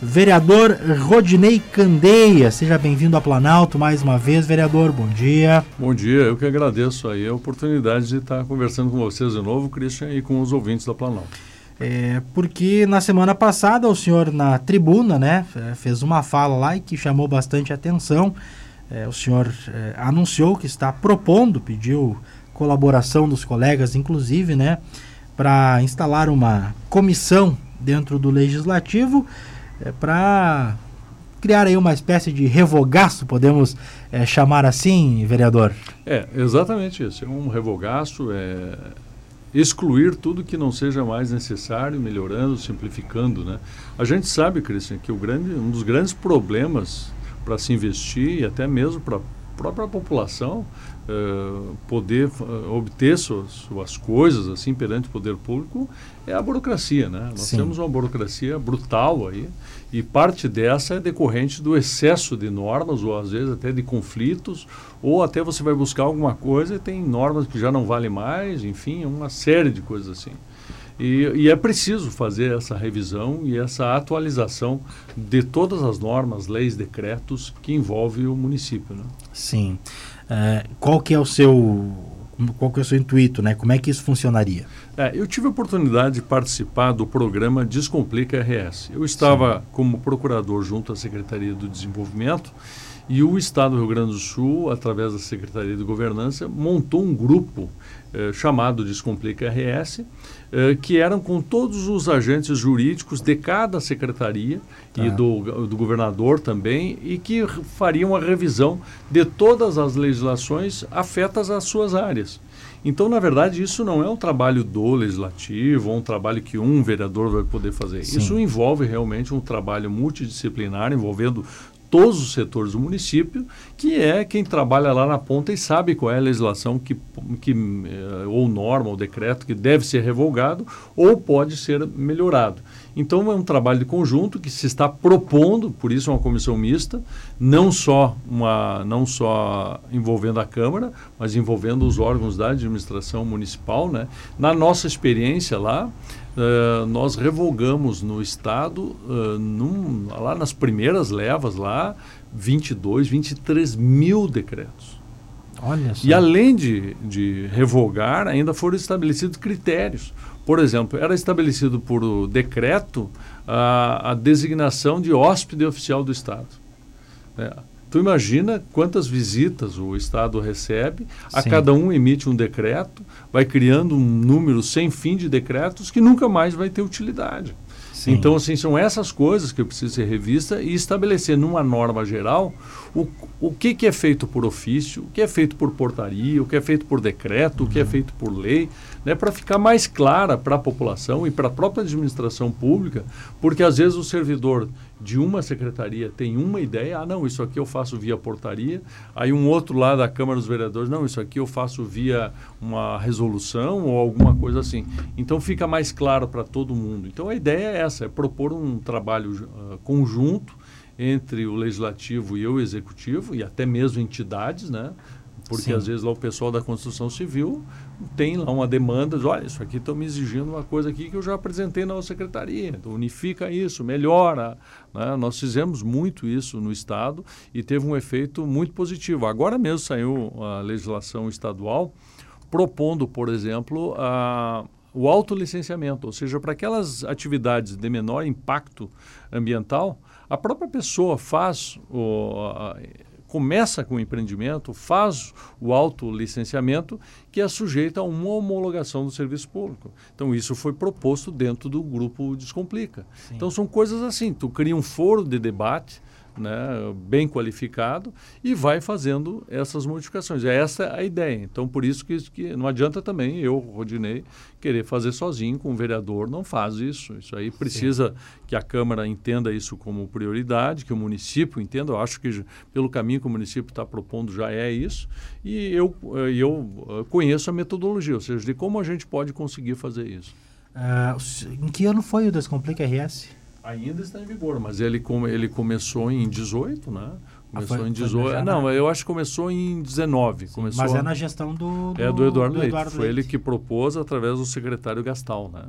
Vereador Rodinei Candeia, seja bem-vindo ao Planalto mais uma vez, vereador. Bom dia. Bom dia, eu que agradeço aí a oportunidade de estar conversando com vocês de novo, Christian, e com os ouvintes da Planalto. É, porque na semana passada o senhor na tribuna, né, é, fez uma fala lá e que chamou bastante atenção. É, o senhor é, anunciou que está propondo, pediu colaboração dos colegas, inclusive, né, para instalar uma comissão dentro do legislativo é, para criar aí uma espécie de revogaço, podemos é, chamar assim, vereador? É, exatamente isso. É um revogaço, é excluir tudo que não seja mais necessário, melhorando, simplificando, né? A gente sabe, Cristian, que o grande, um dos grandes problemas para se investir e até mesmo para a própria população uh, poder uh, obter suas, suas, coisas assim perante o poder público é a burocracia, né? Nós Sim. temos uma burocracia brutal aí e parte dessa é decorrente do excesso de normas ou às vezes até de conflitos ou até você vai buscar alguma coisa e tem normas que já não valem mais, enfim, uma série de coisas assim. E, e, é preciso fazer essa revisão e essa atualização de todas as normas, leis, decretos que envolvem o município. Né? Sim. Uh, qual que é o seu qual que é o seu intuito, né? Como é que isso funcionaria? É, eu tive a oportunidade de participar do programa Descomplica RS. Eu estava Sim. como procurador junto à Secretaria do Desenvolvimento e o Estado do Rio Grande do Sul, através da Secretaria de Governança, montou um grupo eh, chamado Descomplica RS, eh, que eram com todos os agentes jurídicos de cada secretaria tá. e do, do governador também, e que fariam a revisão de todas as legislações afetas às suas áreas. Então, na verdade, isso não é um trabalho do legislativo, ou um trabalho que um vereador vai poder fazer. Sim. Isso envolve realmente um trabalho multidisciplinar, envolvendo todos os setores do município, que é quem trabalha lá na ponta e sabe qual é a legislação que, que eh, ou norma ou decreto que deve ser revogado ou pode ser melhorado. Então é um trabalho de conjunto que se está propondo, por isso é uma comissão mista, não só uma não só envolvendo a Câmara, mas envolvendo os órgãos da administração municipal, né? Na nossa experiência lá, Uh, nós revogamos no Estado, uh, num, lá nas primeiras levas, lá, 22, 23 mil decretos. Olha só. E além de, de revogar, ainda foram estabelecidos critérios. Por exemplo, era estabelecido por decreto a, a designação de hóspede oficial do Estado. É. Tu imagina quantas visitas o Estado recebe, a Sim. cada um emite um decreto, vai criando um número sem fim de decretos que nunca mais vai ter utilidade. Sim. Então, assim, são essas coisas que eu preciso ser revista e estabelecer numa norma geral o, o que, que é feito por ofício, o que é feito por portaria, o que é feito por decreto, uhum. o que é uhum. feito por lei, né, para ficar mais clara para a população e para a própria administração pública, porque às vezes o servidor de uma secretaria tem uma ideia, ah, não, isso aqui eu faço via portaria, aí um outro lá da Câmara dos Vereadores, não, isso aqui eu faço via uma resolução ou alguma coisa assim. Então fica mais claro para todo mundo. Então a ideia é essa, é propor um trabalho uh, conjunto entre o legislativo e o executivo e até mesmo entidades, né? Porque Sim. às vezes lá o pessoal da construção civil tem lá uma demanda, diz, olha, isso aqui estão me exigindo uma coisa aqui que eu já apresentei na secretaria, então unifica isso, melhora. Né? Nós fizemos muito isso no Estado e teve um efeito muito positivo. Agora mesmo saiu a legislação estadual propondo, por exemplo, a, o autolicenciamento, ou seja, para aquelas atividades de menor impacto ambiental, a própria pessoa faz o, a, começa com o empreendimento, faz o autolicenciamento, que é sujeito a uma homologação do serviço público. Então, isso foi proposto dentro do grupo Descomplica. Sim. Então, são coisas assim, tu cria um foro de debate, né, bem qualificado e vai fazendo essas modificações. É essa a ideia. Então, por isso que, que não adianta também eu, Rodinei, querer fazer sozinho com o vereador, não faz isso. Isso aí precisa Sim. que a Câmara entenda isso como prioridade, que o município entenda. Eu acho que pelo caminho que o município está propondo já é isso. E eu, eu eh, conheço a metodologia, ou seja, de como a gente pode conseguir fazer isso. Uh, em que ano foi o Descomplica RS? Ainda está em vigor, mas ele, ele começou em 18, né? Começou ah, em 18. Não, eu acho que começou em 19. Sim, começou mas é na gestão do, do É do Eduardo, do Leite. Eduardo foi Leite. ele que propôs através do secretário Gastal, né?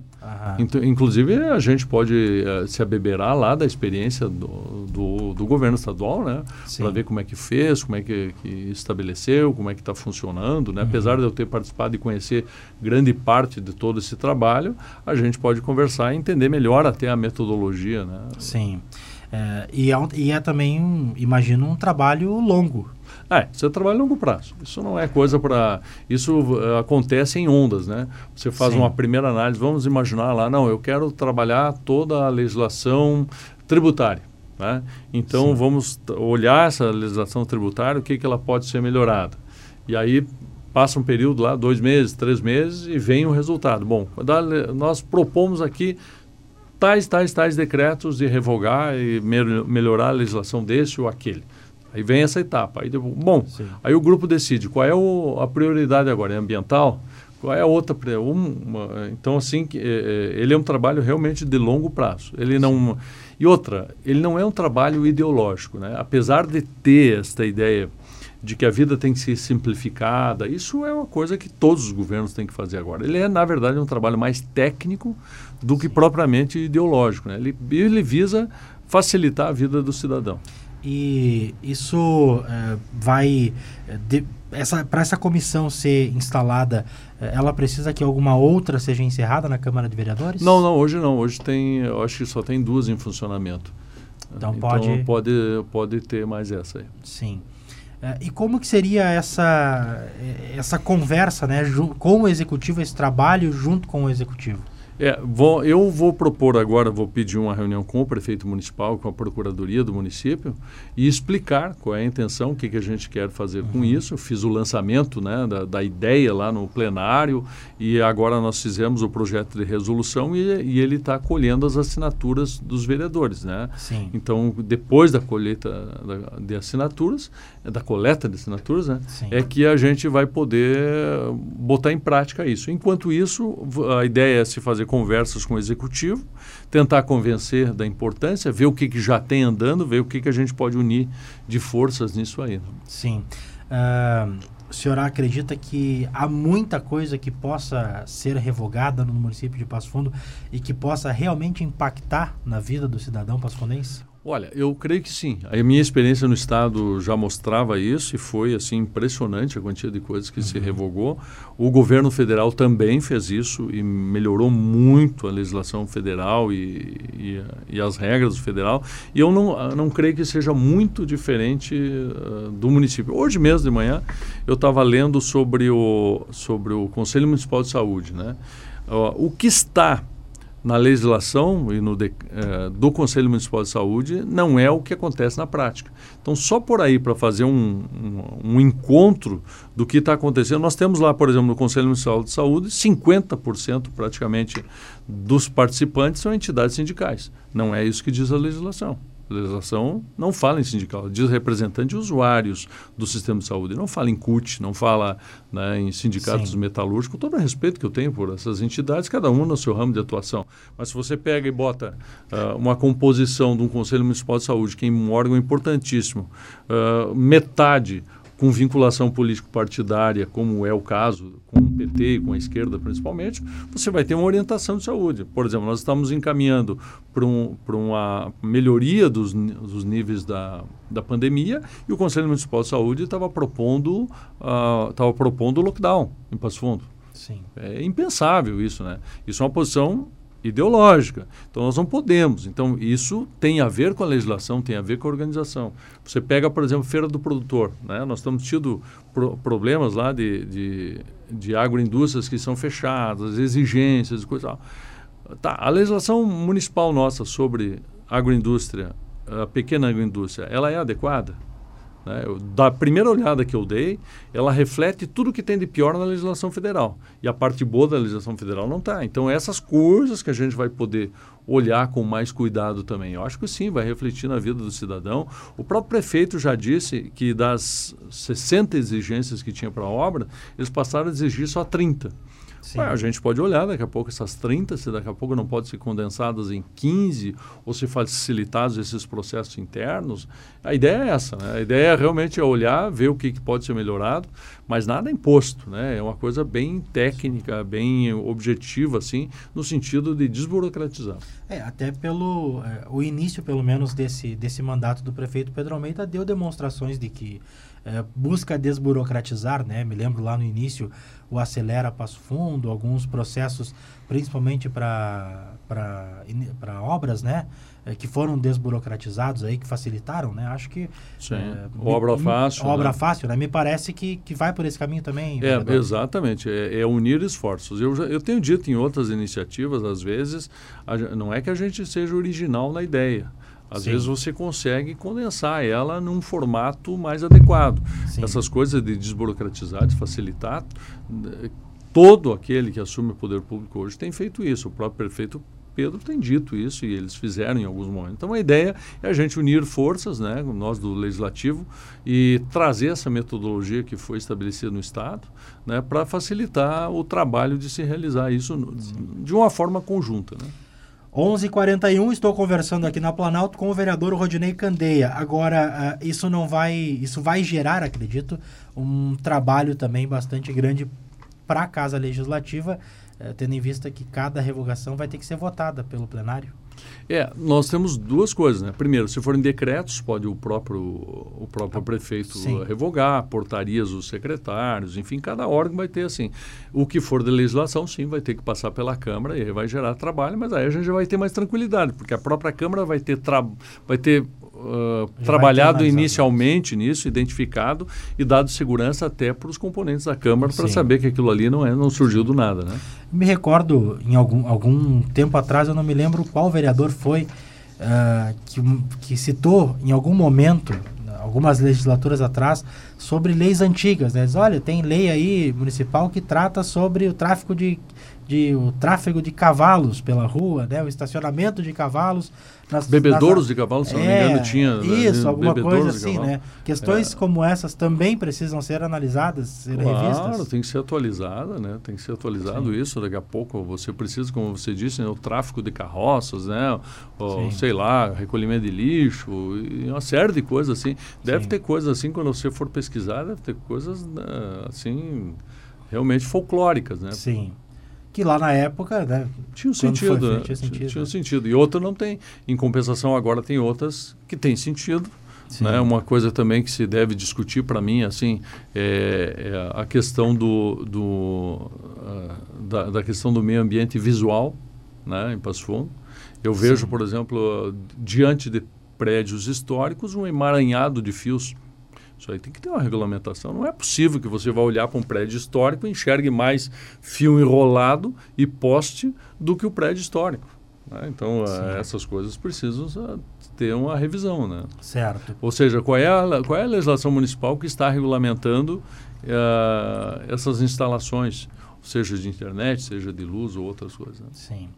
Então, inclusive, a gente pode uh, se abeberar lá da experiência do, do, do governo estadual, né? Para ver como é que fez, como é que, que estabeleceu, como é que está funcionando, né? Uhum. Apesar de eu ter participado e conhecer grande parte de todo esse trabalho, a gente pode conversar e entender melhor até a metodologia, né? Sim. É, e, é, e é também, imagino, um trabalho longo. É, isso é trabalho a longo prazo. Isso não é coisa para. Isso uh, acontece em ondas, né? Você faz Sim. uma primeira análise, vamos imaginar lá, não, eu quero trabalhar toda a legislação tributária. Né? Então Sim. vamos olhar essa legislação tributária, o que, que ela pode ser melhorada. E aí passa um período lá, dois meses, três meses, e vem o resultado. Bom, nós propomos aqui tais, tais, tais decretos de revogar e me melhorar a legislação desse ou aquele. Aí vem essa etapa. Aí, bom, Sim. aí o grupo decide qual é o, a prioridade agora, é ambiental? Qual é a outra? Uma, então, assim, é, é, ele é um trabalho realmente de longo prazo. Ele não... E outra, ele não é um trabalho ideológico, né? Apesar de ter esta ideia de que a vida tem que ser simplificada, isso é uma coisa que todos os governos têm que fazer agora. Ele é, na verdade, um trabalho mais técnico do que propriamente ideológico. Né? Ele, ele visa facilitar a vida do cidadão. E isso é, vai. É, essa, Para essa comissão ser instalada, é, ela precisa que alguma outra seja encerrada na Câmara de Vereadores? Não, não, hoje não. Hoje tem, eu acho que só tem duas em funcionamento. Então, então pode... pode. Pode ter mais essa aí. Sim. É, e como que seria essa, essa conversa né, com o executivo, esse trabalho junto com o executivo? É, vou, eu vou propor agora, vou pedir uma reunião com o prefeito municipal, com a procuradoria do município e explicar qual é a intenção, o que, que a gente quer fazer uhum. com isso. Eu fiz o lançamento né, da, da, ideia lá no plenário e agora nós fizemos o projeto de resolução e, e ele está colhendo as assinaturas dos vereadores. Né? Sim. Então, depois da colheita da, de assinaturas, da coleta de assinaturas, né, é que a gente vai poder botar em prática isso. Enquanto isso, a ideia é se fazer conversas com o executivo, tentar convencer da importância, ver o que, que já tem andando, ver o que, que a gente pode unir de forças nisso aí. Né? Sim. Uh, o senhor acredita que há muita coisa que possa ser revogada no município de Passo Fundo e que possa realmente impactar na vida do cidadão pasfonense? Olha, eu creio que sim. A minha experiência no Estado já mostrava isso e foi assim impressionante a quantia de coisas que uhum. se revogou. O governo federal também fez isso e melhorou muito a legislação federal e, e, e as regras do federal. E eu não, não creio que seja muito diferente uh, do município. Hoje mesmo de manhã eu estava lendo sobre o, sobre o Conselho Municipal de Saúde. Né? Uh, o que está na legislação e no de, eh, do Conselho Municipal de Saúde não é o que acontece na prática. Então, só por aí para fazer um, um, um, encontro do que está acontecendo, nós temos lá, por exemplo, no Conselho Municipal de Saúde, 50% praticamente dos participantes são entidades sindicais. Não é isso que diz a legislação. Legislação não fala em sindical, diz representante de usuários do sistema de saúde, não fala em CUT, não fala né, em sindicatos Sim. metalúrgicos, com todo o respeito que eu tenho por essas entidades, cada uma no seu ramo de atuação. Mas se você pega e bota uh, uma composição de um Conselho Municipal de Saúde, que é um órgão importantíssimo, uh, metade com vinculação político-partidária, como é o caso com o PT e com a esquerda principalmente, você vai ter uma orientação de saúde. Por exemplo, nós estamos encaminhando para um, uma melhoria dos, dos níveis da, da pandemia e o Conselho Municipal de Saúde estava propondo uh, estava propondo lockdown em Passo Fundo. Sim. É impensável isso, né? Isso é uma posição ideológica. Então nós não podemos. Então isso tem a ver com a legislação, tem a ver com a organização. Você pega, por exemplo, Feira do Produtor. Né? Nós estamos tido pro problemas lá de, de, de agroindústrias que são fechadas, exigências coisa Tá, a legislação municipal nossa sobre agroindústria, a pequena agroindústria, ela é adequada? Né? Eu, da primeira olhada que eu dei, ela reflete tudo que tem de pior na legislação federal. E a parte boa da legislação federal não está. Então, essas coisas que a gente vai poder olhar com mais cuidado também. Eu acho que sim, vai refletir na vida do cidadão. O próprio prefeito já disse que das 60 exigências que tinha para a obra, eles passaram a exigir só 30. Ué, a gente pode olhar daqui a pouco essas 30, se daqui a pouco não pode ser condensadas em 15, ou se facilitados esses processos internos. A ideia é essa, né? A ideia é realmente olhar, ver o que, que pode ser melhorado, mas nada é imposto, né? É uma coisa bem técnica, bem objetiva, assim, no sentido de desburocratizar. É, até pelo é, o início, pelo menos, desse, desse mandato do prefeito Pedro Almeida deu demonstrações de que é, busca desburocratizar, né? Me lembro lá no início o Acelera Passo Fundo, alguns processos, principalmente para obras, né? É, que foram desburocratizados aí, que facilitaram, né? Acho que... Sim, é, obra me, fácil. Obra né? fácil, né? Me parece que, que vai por esse caminho também. É, exatamente, é, é, unir esforços. Eu, já, eu tenho dito em outras iniciativas, às vezes, a, não é que a gente seja original na ideia, às Sim. vezes você consegue condensar ela num formato mais adequado. Sim. Essas coisas de desburocratizar, de facilitar, todo aquele que assume o poder público hoje tem feito isso. O próprio prefeito Pedro tem dito isso e eles fizeram em alguns momentos. Então a ideia é a gente unir forças, né, nós do legislativo, e trazer essa metodologia que foi estabelecida no Estado, né, para facilitar o trabalho de se realizar isso Sim. de uma forma conjunta. Né? 11:41 estou conversando aqui na Planalto com o vereador Rodinei Candeia. Agora, uh, isso não vai, isso vai gerar, acredito, um trabalho também bastante grande para a Casa Legislativa, uh, tendo em vista que cada revogação vai ter que ser votada pelo plenário. É, nós temos duas coisas, né? Primeiro, se forem decretos, pode o próprio, o próprio ah, prefeito sim. revogar, portarias dos secretários, enfim, cada órgão vai ter assim. O que for de legislação, sim, vai ter que passar pela Câmara e aí vai gerar trabalho, mas aí a gente já vai ter mais tranquilidade, porque a própria Câmara vai ter, vai ter uh, trabalhado inicialmente nisso, identificado e dado segurança até para os componentes da Câmara para saber que aquilo ali não, é, não surgiu do nada. Né? Me recordo, em algum, algum tempo atrás, eu não me lembro qual vereador foi uh, que, que citou em algum momento, algumas legislaturas atrás, sobre leis antigas. Né? Diz, olha, tem lei aí municipal que trata sobre o tráfico de, de o tráfego de cavalos pela rua, né? o estacionamento de cavalos nas, bebedouros nas, de cavalo, se não é, me engano, tinha. Né, isso, né, alguma coisa assim, né? Questões é. como essas também precisam ser analisadas, ser claro, revistas. Claro, tem que ser atualizada, né? Tem que ser atualizado Sim. isso. Daqui a pouco você precisa, como você disse, né, o tráfico de carroças, né? O, sei lá, recolhimento de lixo, uma série de coisas assim. Deve Sim. ter coisas assim, quando você for pesquisar, deve ter coisas né, assim, realmente folclóricas, né? Sim que lá na época, né, tinha um sentido, feito, tinha sentido, tinha, né? sentido. E outra não tem. Em compensação, agora tem outras que têm sentido. Né? Uma coisa também que se deve discutir para mim, assim, é, é, a questão do, do uh, da, da, questão do meio ambiente visual, né, em Passo Fundo. Eu vejo, Sim. por exemplo, diante de prédios históricos, um emaranhado de fios isso aí tem que ter uma regulamentação. Não é possível que você vá olhar para um prédio histórico e enxergue mais fio enrolado e poste do que o prédio histórico. Né? Então, uh, essas coisas precisam uh, ter uma revisão. Né? Certo. Ou seja, qual é, a, qual é a legislação municipal que está regulamentando uh, essas instalações, seja de internet, seja de luz ou outras coisas. Né? Sim.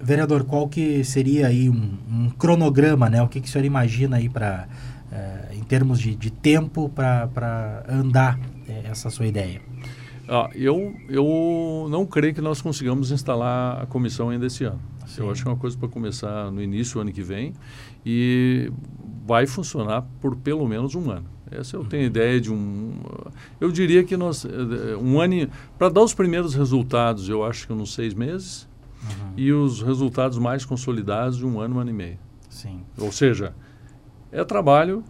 vereador, qual que seria aí um, um, cronograma, né? O que, que o senhor imagina aí para é, em termos de, de tempo para andar é, essa sua ideia? Ah, eu, eu não creio que nós consigamos instalar a comissão ainda esse ano. Sim. Eu acho que é uma coisa para começar no início do ano que vem e vai funcionar por pelo menos um ano. Essa eu tenho uhum. ideia de um. Eu diria que nós. Eh, um ano. Para dar os primeiros resultados, eu acho que uns seis meses. Uhum. E os resultados mais consolidados de um ano, um ano e meio. Sim. Ou seja, é trabalho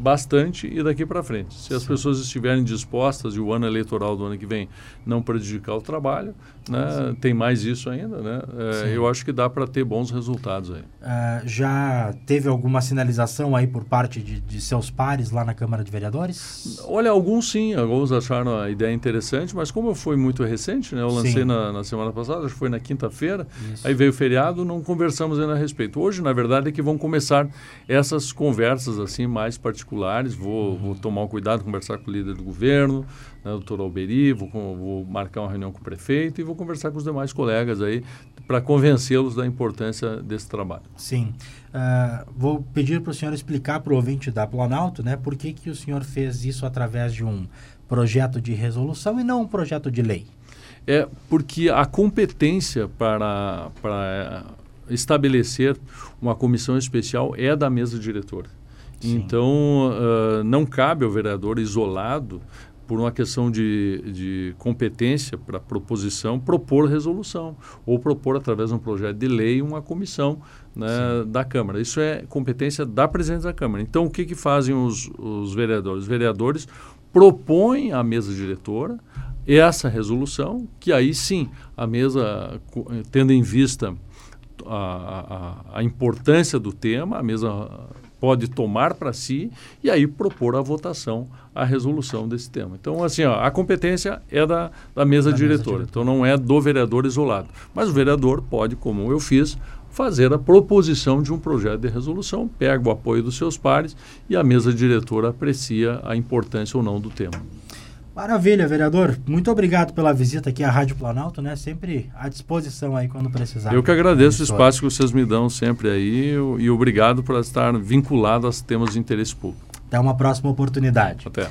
bastante e daqui para frente. Se as pessoas estiverem dispostas e o ano eleitoral do ano que vem não prejudicar o trabalho, né, tem mais isso ainda, né? É, eu acho que dá para ter bons resultados aí. Uh, já teve alguma sinalização aí por parte de, de, seus pares lá na Câmara de Vereadores? Olha, alguns sim, alguns acharam a ideia interessante, mas como foi muito recente, né? Eu lancei na, na, semana passada, acho que foi na quinta-feira, aí veio o feriado, não conversamos ainda a respeito. Hoje, na verdade, é que vão começar essas conversas assim mais particulares. Vou, uhum. vou tomar um cuidado, conversar com o líder do governo, né, doutor Alberi, vou, vou, marcar uma reunião com o prefeito e vou conversar com os demais colegas aí para convencê-los da importância desse trabalho. Sim. Uh, vou pedir para o senhor explicar para o ouvinte da Planalto, né, por que, que o senhor fez isso através de um projeto de resolução e não um projeto de lei. É porque a competência para, para estabelecer uma comissão especial é da mesa diretora. Sim. Então, uh, não cabe ao vereador isolado, por uma questão de, de competência para proposição, propor resolução ou propor, através de um projeto de lei, uma comissão né, da Câmara. Isso é competência da presidente da Câmara. Então, o que, que fazem os, os vereadores? Os vereadores propõem à mesa diretora essa resolução, que aí sim a mesa, tendo em vista a, a, a importância do tema, a mesa pode tomar para si e aí propor a votação a resolução desse tema. Então, assim, ó, a competência é da, da mesa da diretora, mesa então não é do vereador isolado. Mas o vereador pode, como eu fiz, fazer a proposição de um projeto de resolução, pega o apoio dos seus pares e a mesa diretora aprecia a importância ou não do tema. Maravilha, vereador. Muito obrigado pela visita aqui à Rádio Planalto, né? Sempre à disposição aí quando precisar. Eu que agradeço o espaço que vocês me dão sempre aí e obrigado por estar vinculado aos temas de interesse público. Até uma próxima oportunidade. Até.